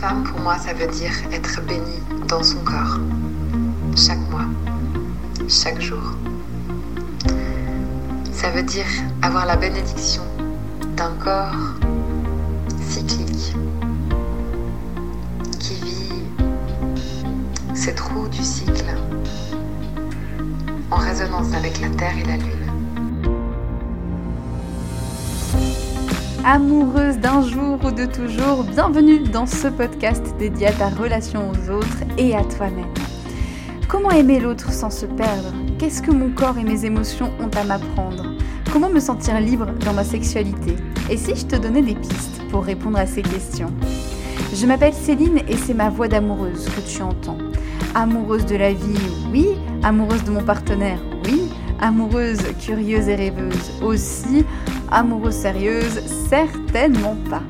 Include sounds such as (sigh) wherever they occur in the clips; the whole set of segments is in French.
Femme, pour moi, ça veut dire être bénie dans son corps. Chaque mois, chaque jour. Ça veut dire avoir la bénédiction d'un corps cyclique qui vit ses trous du cycle en résonance avec la Terre et la Lune. Amoureuse d'un jour ou de toujours, bienvenue dans ce podcast dédié à ta relation aux autres et à toi-même. Comment aimer l'autre sans se perdre? Qu'est-ce que mon corps et mes émotions ont à m'apprendre? Comment me sentir libre dans ma sexualité? Et si je te donnais des pistes pour répondre à ces questions? Je m'appelle Céline et c'est ma voix d'amoureuse que tu entends. Amoureuse de la vie, oui. Amoureuse de mon partenaire, oui. Amoureuse, curieuse et rêveuse aussi amoureuse sérieuse Certainement pas.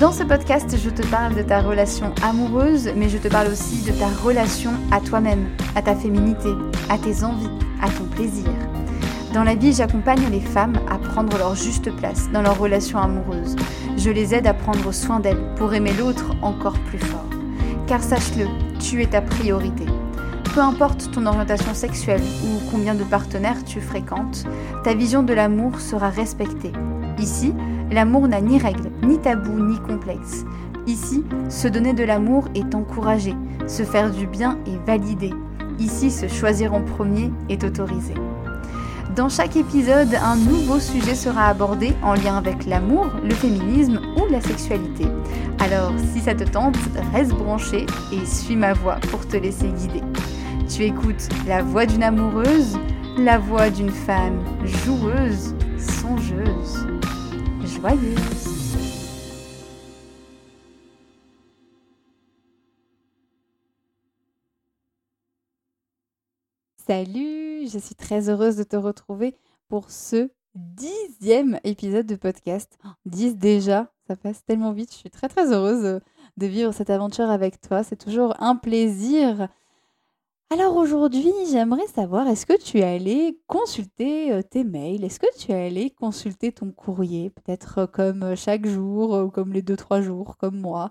Dans ce podcast, je te parle de ta relation amoureuse, mais je te parle aussi de ta relation à toi-même, à ta féminité, à tes envies, à ton plaisir. Dans la vie, j'accompagne les femmes à prendre leur juste place dans leur relation amoureuse. Je les aide à prendre soin d'elles pour aimer l'autre encore plus fort. Car sache-le, tu es ta priorité. Peu importe ton orientation sexuelle ou combien de partenaires tu fréquentes, ta vision de l'amour sera respectée. Ici, l'amour n'a ni règles, ni tabous, ni complexes. Ici, se donner de l'amour est encouragé, se faire du bien est validé. Ici, se choisir en premier est autorisé. Dans chaque épisode, un nouveau sujet sera abordé en lien avec l'amour, le féminisme ou la sexualité. Alors, si ça te tente, reste branché et suis ma voix pour te laisser guider. Tu écoutes la voix d'une amoureuse, la voix d'une femme joueuse, songeuse, joyeuse. Salut, je suis très heureuse de te retrouver pour ce dixième épisode de podcast. Dix déjà, ça passe tellement vite. Je suis très très heureuse de vivre cette aventure avec toi. C'est toujours un plaisir alors aujourd'hui, j'aimerais savoir, est-ce que tu es allé consulter euh, tes mails? Est-ce que tu es allé consulter ton courrier Peut-être euh, comme euh, chaque jour ou comme les deux, trois jours, comme moi?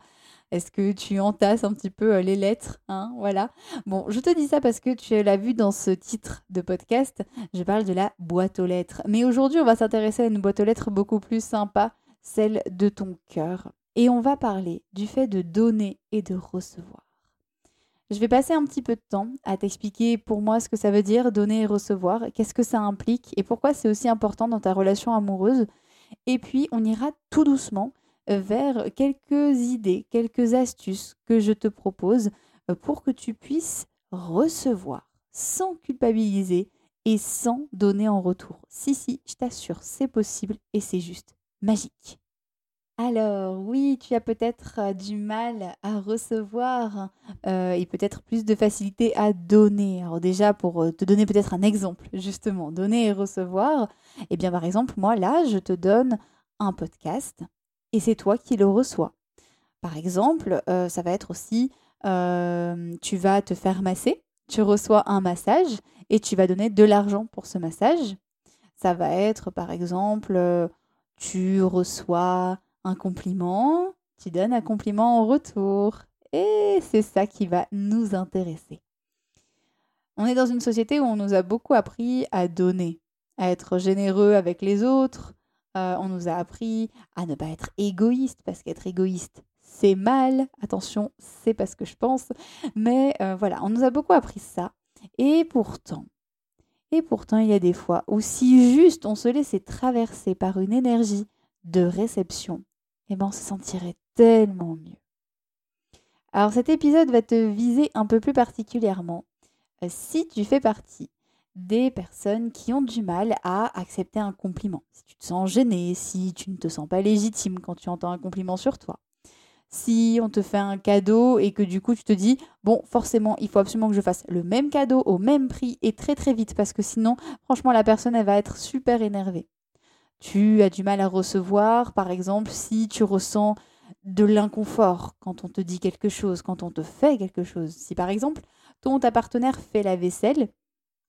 Est-ce que tu entasses un petit peu les lettres hein? Voilà. Bon, je te dis ça parce que tu l'as vu dans ce titre de podcast. Je parle de la boîte aux lettres. Mais aujourd'hui, on va s'intéresser à une boîte aux lettres beaucoup plus sympa, celle de ton cœur. Et on va parler du fait de donner et de recevoir. Je vais passer un petit peu de temps à t'expliquer pour moi ce que ça veut dire donner et recevoir, qu'est-ce que ça implique et pourquoi c'est aussi important dans ta relation amoureuse. Et puis on ira tout doucement vers quelques idées, quelques astuces que je te propose euh, pour que tu puisses recevoir sans culpabiliser et sans donner en retour. Si, si, je t'assure, c'est possible et c'est juste magique. Alors oui, tu as peut-être euh, du mal à recevoir euh, et peut-être plus de facilité à donner. Alors déjà, pour euh, te donner peut-être un exemple, justement, donner et recevoir, eh bien par exemple, moi là, je te donne un podcast et c'est toi qui le reçois. Par exemple, ça va être aussi, tu vas te faire masser, tu reçois un massage et tu vas donner de l'argent pour ce massage. Ça va être, par exemple, tu reçois un compliment, tu donnes un compliment en retour. Et c'est ça qui va nous intéresser. On est dans une société où on nous a beaucoup appris à donner, à être généreux avec les autres. Euh, on nous a appris à ne pas être égoïste, parce qu'être égoïste, c'est mal. Attention, c'est pas ce que je pense. Mais euh, voilà, on nous a beaucoup appris ça. Et pourtant, et pourtant, il y a des fois où si juste on se laissait traverser par une énergie de réception, eh ben, on se sentirait tellement mieux. Alors cet épisode va te viser un peu plus particulièrement euh, si tu fais partie des personnes qui ont du mal à accepter un compliment. Si tu te sens gêné, si tu ne te sens pas légitime quand tu entends un compliment sur toi. Si on te fait un cadeau et que du coup tu te dis, bon, forcément, il faut absolument que je fasse le même cadeau au même prix et très très vite parce que sinon, franchement, la personne, elle va être super énervée tu as du mal à recevoir, par exemple, si tu ressens de l'inconfort quand on te dit quelque chose, quand on te fait quelque chose. Si par exemple, ton ta partenaire fait la vaisselle,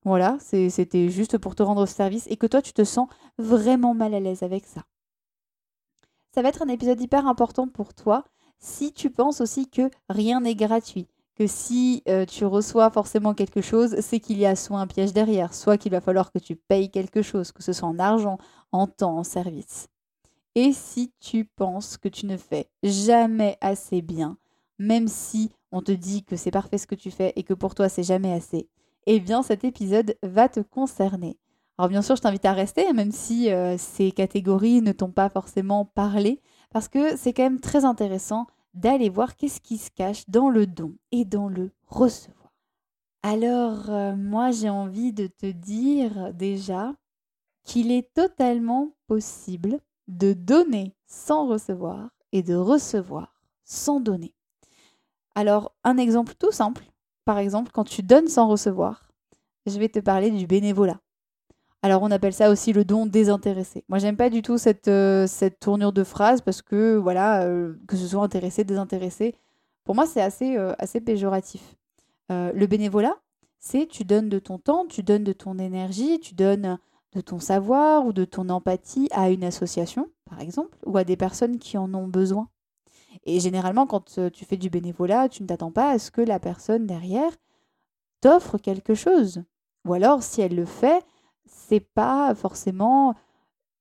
voilà, c'était juste pour te rendre service et que toi tu te sens vraiment mal à l'aise avec ça. Ça va être un épisode hyper important pour toi si tu penses aussi que rien n'est gratuit, que si euh, tu reçois forcément quelque chose, c'est qu'il y a soit un piège derrière, soit qu'il va falloir que tu payes quelque chose, que ce soit en argent, en temps, en service. Et si tu penses que tu ne fais jamais assez bien, même si on te dit que c'est parfait ce que tu fais et que pour toi c'est jamais assez, eh bien cet épisode va te concerner. Alors bien sûr, je t'invite à rester, même si euh, ces catégories ne t'ont pas forcément parlé, parce que c'est quand même très intéressant d'aller voir qu'est-ce qui se cache dans le don et dans le recevoir. Alors, euh, moi, j'ai envie de te dire déjà qu'il est totalement possible de donner sans recevoir et de recevoir sans donner. Alors, un exemple tout simple, par exemple, quand tu donnes sans recevoir, je vais te parler du bénévolat. Alors on appelle ça aussi le don désintéressé. Moi j'aime pas du tout cette, euh, cette tournure de phrase parce que voilà, euh, que ce soit intéressé, désintéressé, pour moi c'est assez, euh, assez péjoratif. le bénévolat, c'est tu donnes de ton temps, tu donnes de ton énergie, tu donnes de ton savoir ou de ton empathie à une association, par exemple, ou à des personnes qui en ont besoin. Et généralement, quand tu fais du bénévolat, tu ne t'attends pas à ce que la personne derrière t'offre quelque chose. Ou alors, si elle le fait, c'est pas forcément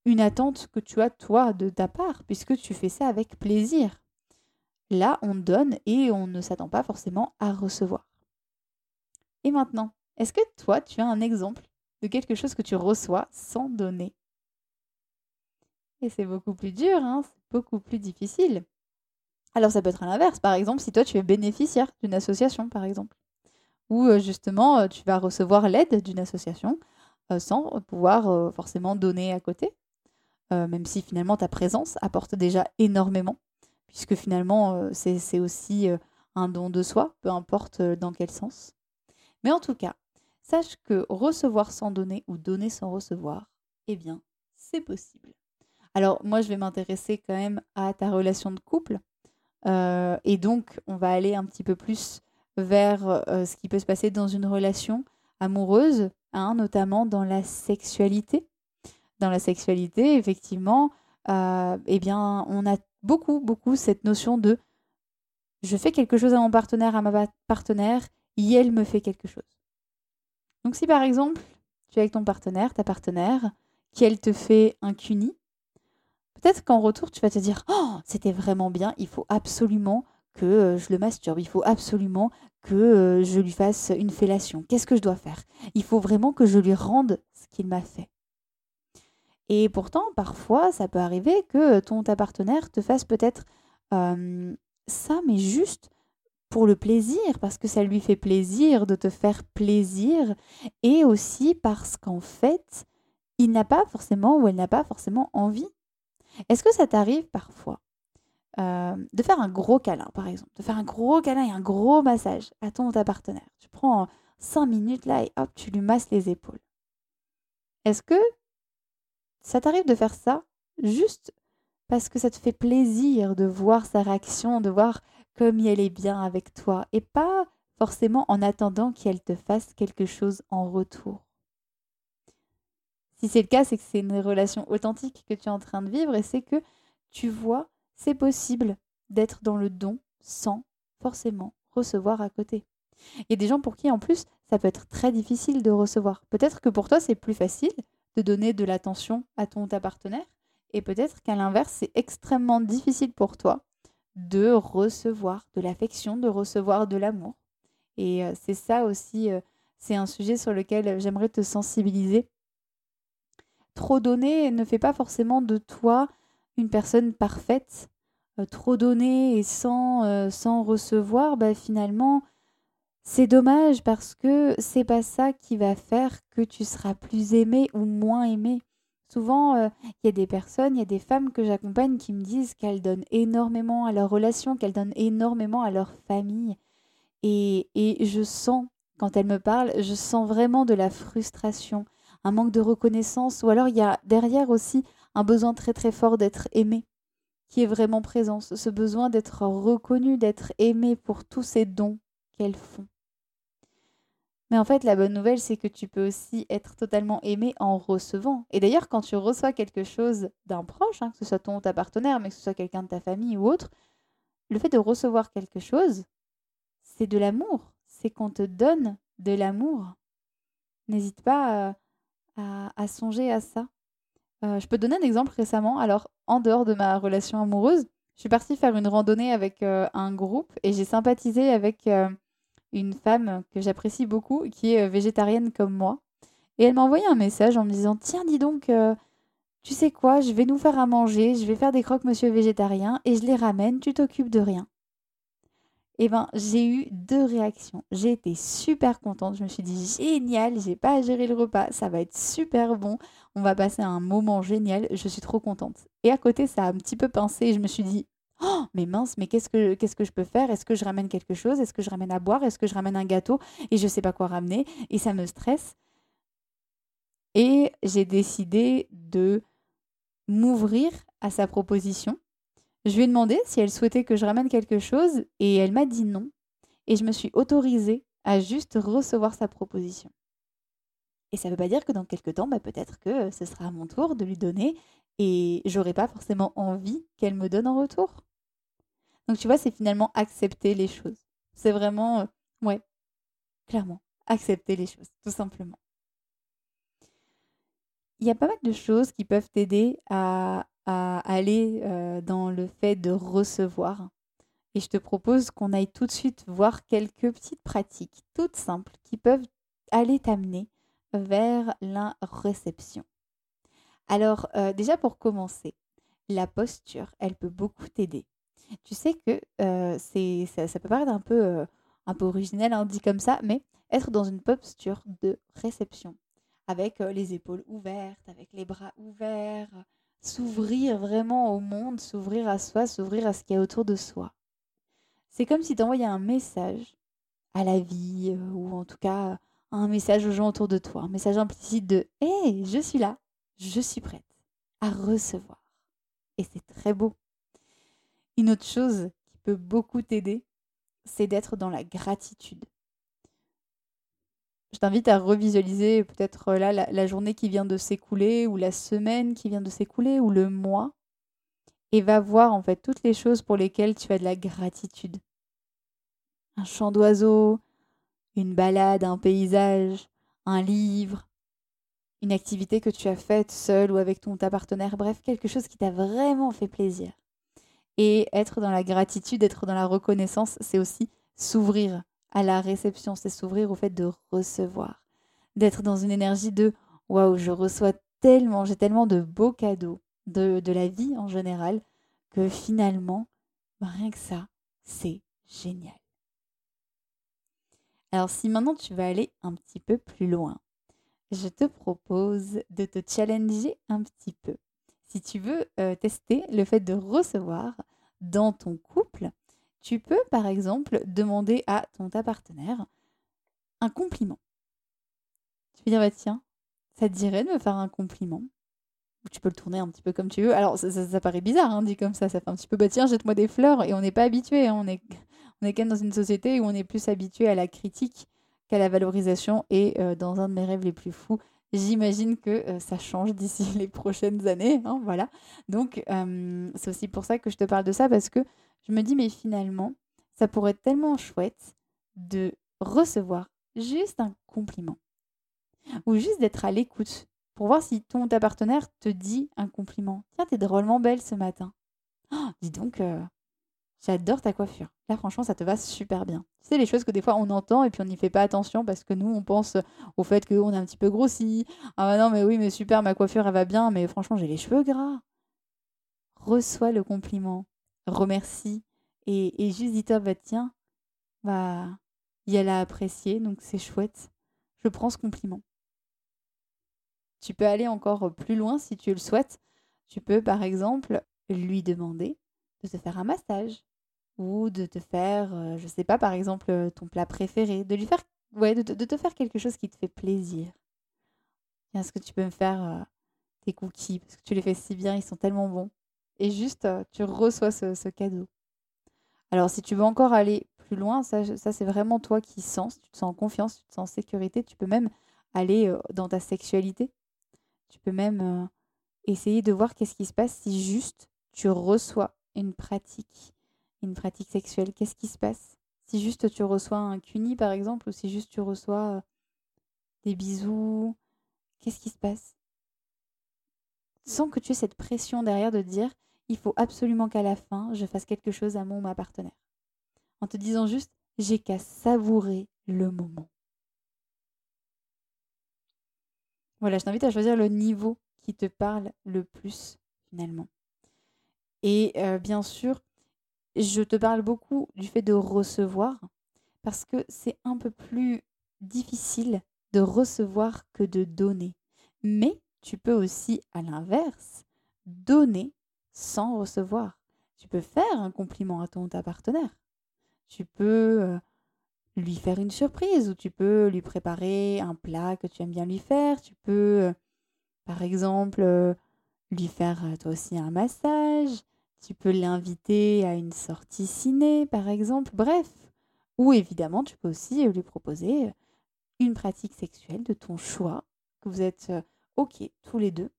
une attente que tu as toi de ta part, puisque tu fais ça avec plaisir. Là, on donne et on ne s'attend pas forcément à recevoir. Et maintenant, est-ce que toi, tu as un exemple de quelque chose que tu reçois sans donner. Et c'est beaucoup plus dur, hein beaucoup plus difficile. Alors ça peut être à l'inverse, par exemple, si toi tu es bénéficiaire d'une association, par exemple, ou euh, justement euh, tu vas recevoir l'aide d'une association, euh, sans pouvoir forcément donner à côté, même si finalement ta présence apporte déjà énormément, puisque finalement c'est aussi un don de soi, peu importe dans quel sens. Mais en tout cas, sache que recevoir sans donner ou donner sans recevoir, eh bien, c'est possible. Alors moi, je vais m'intéresser quand même à ta relation de couple. et donc, on va aller un petit peu plus vers ce qui peut se passer dans une relation amoureuse, hein, notamment dans la sexualité. Dans la sexualité, effectivement, euh, eh bien, on a beaucoup, beaucoup cette notion de je fais quelque chose à mon partenaire, à ma partenaire, et elle me fait quelque chose. Donc si par exemple, tu es avec ton partenaire, ta partenaire, qu'elle te fait un cuni, peut-être qu'en retour, tu vas te dire Oh, c'était vraiment bien, il faut absolument que euh, je le masturbe, il faut absolument que euh, je lui fasse une fellation. Qu'est-ce que je dois faire? Il faut vraiment que je lui rende ce qu'il m'a fait. Et pourtant, parfois, ça peut arriver que ton ta partenaire te fasse peut-être ça, mais juste pour le plaisir, parce que ça lui fait plaisir de te faire plaisir, et aussi parce qu'en fait, il n'a pas forcément ou elle n'a pas forcément envie. Est-ce que ça t'arrive parfois euh, de faire un gros câlin, par exemple, de faire un gros câlin et un gros massage à ton ta partenaire? Tu prends 5 minutes là et hop, tu lui masses les épaules. Est-ce que ça t'arrive de faire ça juste parce que ça te fait plaisir de voir sa réaction, de voir comme elle est bien avec toi et pas forcément en attendant qu'elle te fasse quelque chose en retour. Si c'est le cas, c'est que c'est une relation authentique que tu es en train de vivre et c'est que tu vois c'est possible d'être dans le don sans forcément recevoir à côté. Il y a des gens pour qui, en plus, ça peut être très difficile de recevoir. Peut-être que pour toi, c'est plus facile de donner de l'attention à ton ta partenaire, et peut-être qu'à l'inverse, c'est extrêmement difficile pour toi de recevoir de l'affection, de recevoir de l'amour. Et euh, c'est ça aussi, euh, c'est un sujet sur lequel j'aimerais te sensibiliser. Trop donner ne fait pas forcément de toi une personne parfaite, euh, trop donner et sans, euh, sans recevoir, bah, finalement, c'est dommage parce que c'est pas ça qui va faire que tu seras plus aimé ou moins aimé. Souvent, euh, il y a des personnes, il y a des femmes que j'accompagne qui me disent qu'elles donnent énormément à leur relation, qu'elles donnent énormément à leur famille. Et, et je sens, quand elles me parlent, je sens vraiment de la frustration, un manque de reconnaissance, ou alors il y a derrière aussi un besoin très très fort d'être aimé qui est vraiment présent, ce besoin d'être reconnu, d'être aimé pour tous ces dons qu'elles font. Mais en fait, la bonne nouvelle, c'est que tu peux aussi être totalement aimé en recevant. Et d'ailleurs, quand tu reçois quelque chose d'un proche, hein, que ce soit ton ou ta partenaire, mais que ce soit quelqu'un de ta famille ou autre, le fait de recevoir quelque chose, c'est de l'amour. C'est qu'on te donne de l'amour. N'hésite pas à, à, songer à ça. Euh, je peux donner un exemple récemment. Alors, en dehors de ma relation amoureuse, je suis partie faire une randonnée avec euh, un groupe et j'ai sympathisé avec euh, une femme que j'apprécie beaucoup qui est végétarienne comme moi. Et elle m'a envoyé un message en me disant Tiens, dis donc, tu sais quoi, je vais nous faire à manger, je vais faire des croques monsieur végétarien et je les ramène, tu t'occupes de rien. Eh ben, j'ai eu deux réactions. J'ai été super contente. Je me suis dit génial, j'ai pas à gérer le repas, ça va être super bon. On va passer un moment génial. Je suis trop contente. Et à côté, ça a un petit peu pincé je me suis dit oh, mais mince, mais qu'est-ce que qu'est-ce que je peux faire? Est-ce que je ramène quelque chose? Est-ce que je ramène à boire? Est-ce que je ramène un gâteau? Et je sais pas quoi ramener et ça me stresse. Et j'ai décidé de m'ouvrir à sa proposition je lui ai demandé si elle souhaitait que je ramène quelque chose et elle m'a dit non. Et je me suis autorisée à juste recevoir sa proposition. Et ça ne veut pas dire que dans quelques temps, bah, peut-être que ce sera à mon tour de lui donner et j'aurai pas forcément envie qu'elle me donne en retour. Donc tu vois, c'est finalement accepter les choses. C'est vraiment, euh, ouais, clairement, accepter les choses, tout simplement. Il y a pas mal de choses qui peuvent t'aider à à aller dans le fait de recevoir. Et je te propose qu'on aille tout de suite voir quelques petites pratiques toutes simples qui peuvent aller t'amener vers la réception. Alors déjà pour commencer, la posture, elle peut beaucoup t'aider. Tu sais que c'est ça, peut paraître un peu, un peu originel, hein, dit comme ça, mais être dans une posture de réception, avec les épaules ouvertes, avec les bras ouverts, s'ouvrir vraiment au monde, s'ouvrir à soi, s'ouvrir à ce qu'il y a autour de soi. C'est comme si tu envoyais un message à la vie, ou en tout cas un message aux gens autour de toi, un message implicite de Hé, hey, je suis là, je suis prête à recevoir. Et c'est très beau. Une autre chose qui peut beaucoup t'aider, c'est d'être dans la gratitude je t'invite à revisualiser peut-être euh, là la, journée qui vient de s'écouler ou la semaine qui vient de s'écouler ou le mois et va voir en fait toutes les choses pour lesquelles tu as de la gratitude. Un chant d'oiseau, une balade, un paysage, un livre, une activité que tu as faite seule ou avec ton ta partenaire, bref, quelque chose qui t'a vraiment fait plaisir. Et être dans la gratitude, être dans la reconnaissance, c'est aussi s'ouvrir à la réception, c'est s'ouvrir au fait de recevoir, d'être dans une énergie de waouh, je reçois tellement, j'ai tellement de beaux cadeaux de, la vie en général que finalement, bah, rien que ça, c'est génial. Alors si maintenant tu vas aller un petit peu plus loin, je te propose de te challenger un petit peu. Si tu veux euh, tester le fait de recevoir dans ton couple, tu peux, par exemple, demander à ton ta partenaire un compliment. Tu peux dire, bah, tiens, ça te dirait de me faire un compliment? Tu peux le tourner un petit peu comme tu veux. Alors, ça, paraît bizarre, hein, dit comme ça. Ça fait un petit peu, bah, tiens, jette-moi des fleurs. Et on n'est pas habitué. Hein. on est, (laughs) on est quand même dans une société où on est plus habitué à la critique qu'à la valorisation. Et euh, dans un de mes rêves les plus fous, J'imagine que euh, ça change d'ici (laughs) les prochaines années. Hein, voilà. Donc, euh, c'est aussi pour ça que je te parle de ça, parce que je me dis, mais finalement, ça pourrait être tellement chouette de recevoir juste un compliment. Ou juste d'être à l'écoute pour voir si ton ta partenaire te dit un compliment. Tiens, t'es drôlement belle ce matin. Oh, dis donc, euh, j'adore ta coiffure. Là, franchement, ça te va super bien. Tu sais, les choses que des fois on entend et puis on n'y fait pas attention parce que nous, on pense au fait qu'on est un petit peu grossi. Ah bah non, mais oui, mais super, ma coiffure, elle va bien, mais franchement, j'ai les cheveux gras. Reçois le compliment remercie et, et juste dis-toi, bah tiens, bah, il a apprécié, donc c'est chouette. Je prends ce compliment. Tu peux aller encore plus loin si tu le souhaites. Tu peux, par exemple, lui demander de te faire un massage ou de te faire, euh, je sais pas, par exemple, ton plat préféré, de lui faire, ouais, de, te faire quelque chose qui te fait plaisir. Est-ce que tu peux me faire euh, tes cookies? Parce que tu les fais si bien, ils sont tellement bons et juste euh, tu reçois ce, cadeau. Alors si tu veux encore aller plus loin, ça, c'est vraiment toi qui sens, tu te sens en confiance, tu te sens en sécurité, tu peux même aller euh, dans ta sexualité. Tu peux même euh, essayer de voir qu'est-ce qui se passe si juste tu reçois une pratique, une pratique sexuelle Qu'est-ce qui se passe? Si juste tu reçois un cuni par exemple, ou si juste tu reçois euh, des bisous, qu'est-ce qui se passe? Sans que tu aies cette pression derrière de dire il faut absolument qu'à la fin je fasse quelque chose à mon ou ma partenaire. En te disant juste j'ai qu'à savourer le moment. Voilà, je t'invite à choisir le niveau qui te parle le plus finalement. Et euh, bien sûr, je te parle beaucoup du fait de recevoir parce que c'est un peu plus difficile de recevoir que de donner. Mais tu peux aussi, à l'inverse, donner sans recevoir. Tu peux faire un compliment à ton ta partenaire. Tu peux euh, lui faire une surprise ou tu peux lui préparer un plat que tu aimes bien lui faire. Tu peux, euh, par exemple, euh, lui faire toi aussi un massage. Tu peux l'inviter à une sortie ciné, par exemple. Bref. Ou évidemment, tu peux aussi lui proposer une pratique sexuelle de ton choix, que vous êtes OK tous les deux,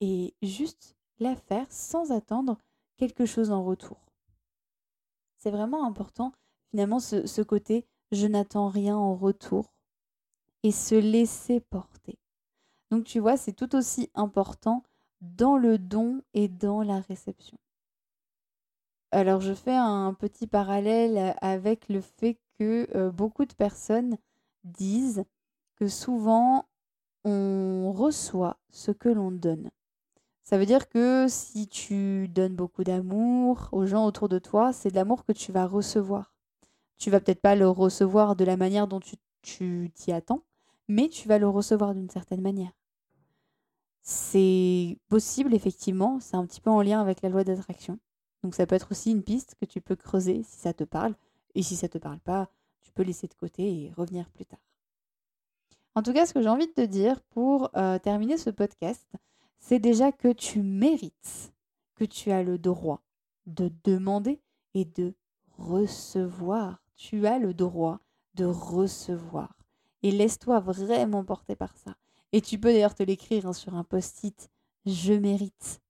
et juste la faire sans attendre quelque chose en retour. C'est vraiment important, finalement, ce côté je n'attends rien en retour et se laisser porter. Donc tu vois, c'est tout aussi important dans le don et dans la réception. Alors je fais un petit parallèle avec le fait que euh, beaucoup de personnes disent que souvent on reçoit ce que l'on donne. Ça veut dire que si tu donnes beaucoup d'amour aux gens autour de toi, c'est de l'amour que tu vas recevoir. Tu vas peut-être pas le recevoir de la manière dont tu t'y attends, mais tu vas le recevoir d'une certaine manière. C'est possible, effectivement, c'est un petit peu en lien avec la loi d'attraction. Donc ça peut être aussi une piste que tu peux creuser si ça te parle. Et si ça ne te parle pas, tu peux laisser de côté et revenir plus tard. En tout cas, ce que j'ai envie de te dire pour euh, terminer ce podcast, c'est déjà que tu mérites, que tu as le droit de demander et de recevoir tu as le droit de recevoir. Et laisse-toi vraiment porter par ça. Et tu peux d'ailleurs te l'écrire hein, sur un post-it. Je mérite.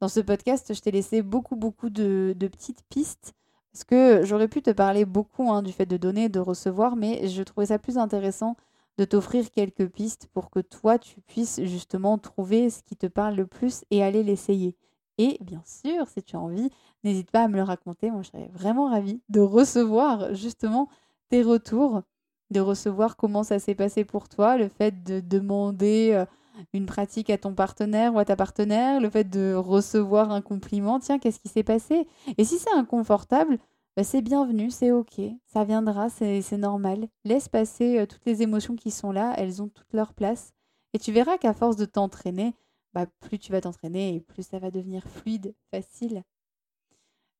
Dans ce podcast, je t'ai laissé beaucoup, beaucoup de, petites pistes. Parce que j'aurais pu te parler beaucoup hein, du fait de donner, de recevoir, mais je trouvais ça plus intéressant de t'offrir quelques pistes pour que toi, tu puisses justement trouver ce qui te parle le plus et aller l'essayer. Et bien sûr, si tu as envie, n'hésite pas à me le raconter. Moi, je serais vraiment ravie de recevoir justement tes retours, de recevoir comment ça s'est passé pour toi, le fait de demander euh, une pratique à ton partenaire ou à ta partenaire, le fait de recevoir un compliment. Tiens, qu'est-ce qui s'est passé? Et si c'est inconfortable, bah, c'est bienvenu, c'est ok, ça viendra, c'est normal. Laisse passer euh, toutes les émotions qui sont là, elles ont toute leur place. Et tu verras qu'à force de t'entraîner, bah, plus tu vas t'entraîner et plus ça va devenir fluide, facile.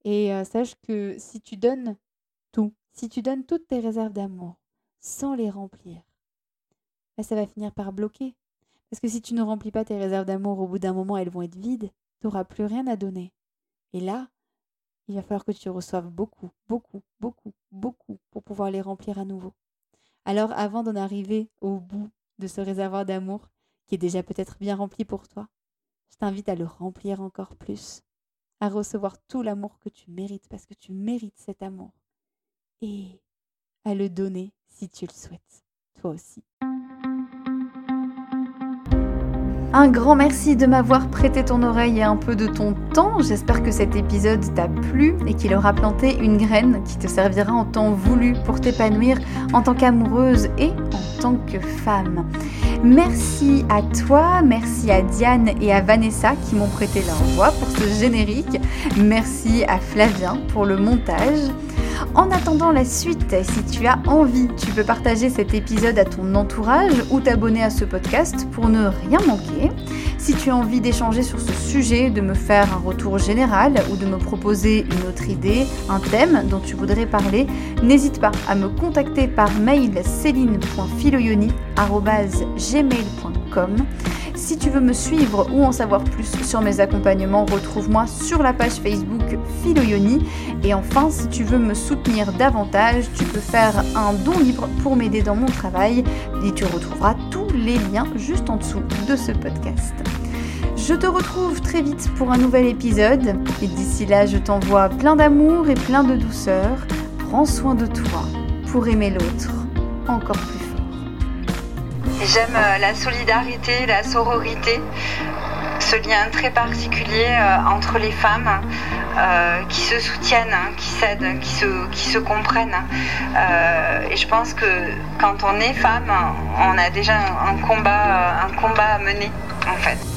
Et sache que si tu donnes tout, si tu donnes toutes tes réserves d'amour sans les remplir, bah, ça va finir par bloquer. Parce que si tu ne remplis pas tes réserves d'amour, au bout d'un moment, elles vont être vides. Tu n'auras plus rien à donner. Et là, il va falloir que tu reçoives beaucoup, beaucoup, beaucoup, beaucoup pour pouvoir les remplir à nouveau. Alors avant d'en arriver au bout de ce réservoir d'amour, qui est déjà peut-être bien rempli pour toi, je t'invite à le remplir encore plus, à recevoir tout l'amour que tu mérites parce que tu mérites cet amour et à le donner si tu le souhaites, toi aussi. Un grand merci de m'avoir prêté ton oreille et un peu de ton temps. J'espère que cet épisode t'a plu et qu'il aura planté une graine qui te servira en temps voulu pour t'épanouir en tant qu'amoureuse et en tant que femme. Merci à toi, merci à Diane et à Vanessa qui m'ont prêté leur voix pour ce générique. Merci à Flavien pour le montage. En attendant la suite, si tu as envie, tu peux partager cet épisode à ton entourage ou t'abonner à ce podcast pour ne rien manquer. Si tu as envie d'échanger sur ce sujet, de me faire un retour général ou de me proposer une autre idée, un thème dont tu voudrais parler, n'hésite pas à me contacter par mail céline.filoyoni.gmail.com. Si tu veux me suivre ou en savoir plus sur mes accompagnements, retrouve-moi sur la page Facebook Philoyoni. Et enfin, si tu veux me soutenir davantage, tu peux faire un don libre pour m'aider dans mon travail et tu retrouveras tous les liens juste en dessous de ce podcast. Je te retrouve très vite pour un nouvel épisode. Et d'ici là, je t'envoie plein d'amour et plein de douceur. Prends soin de toi pour aimer l'autre encore plus. J'aime euh, la solidarité, la sororité, ce lien très particulier euh, entre les femmes. Euh, qui se soutiennent, hein, qui s'aident, qui se, comprennent. et je pense que quand on est femme, on a déjà un combat, un combat à mener en fait.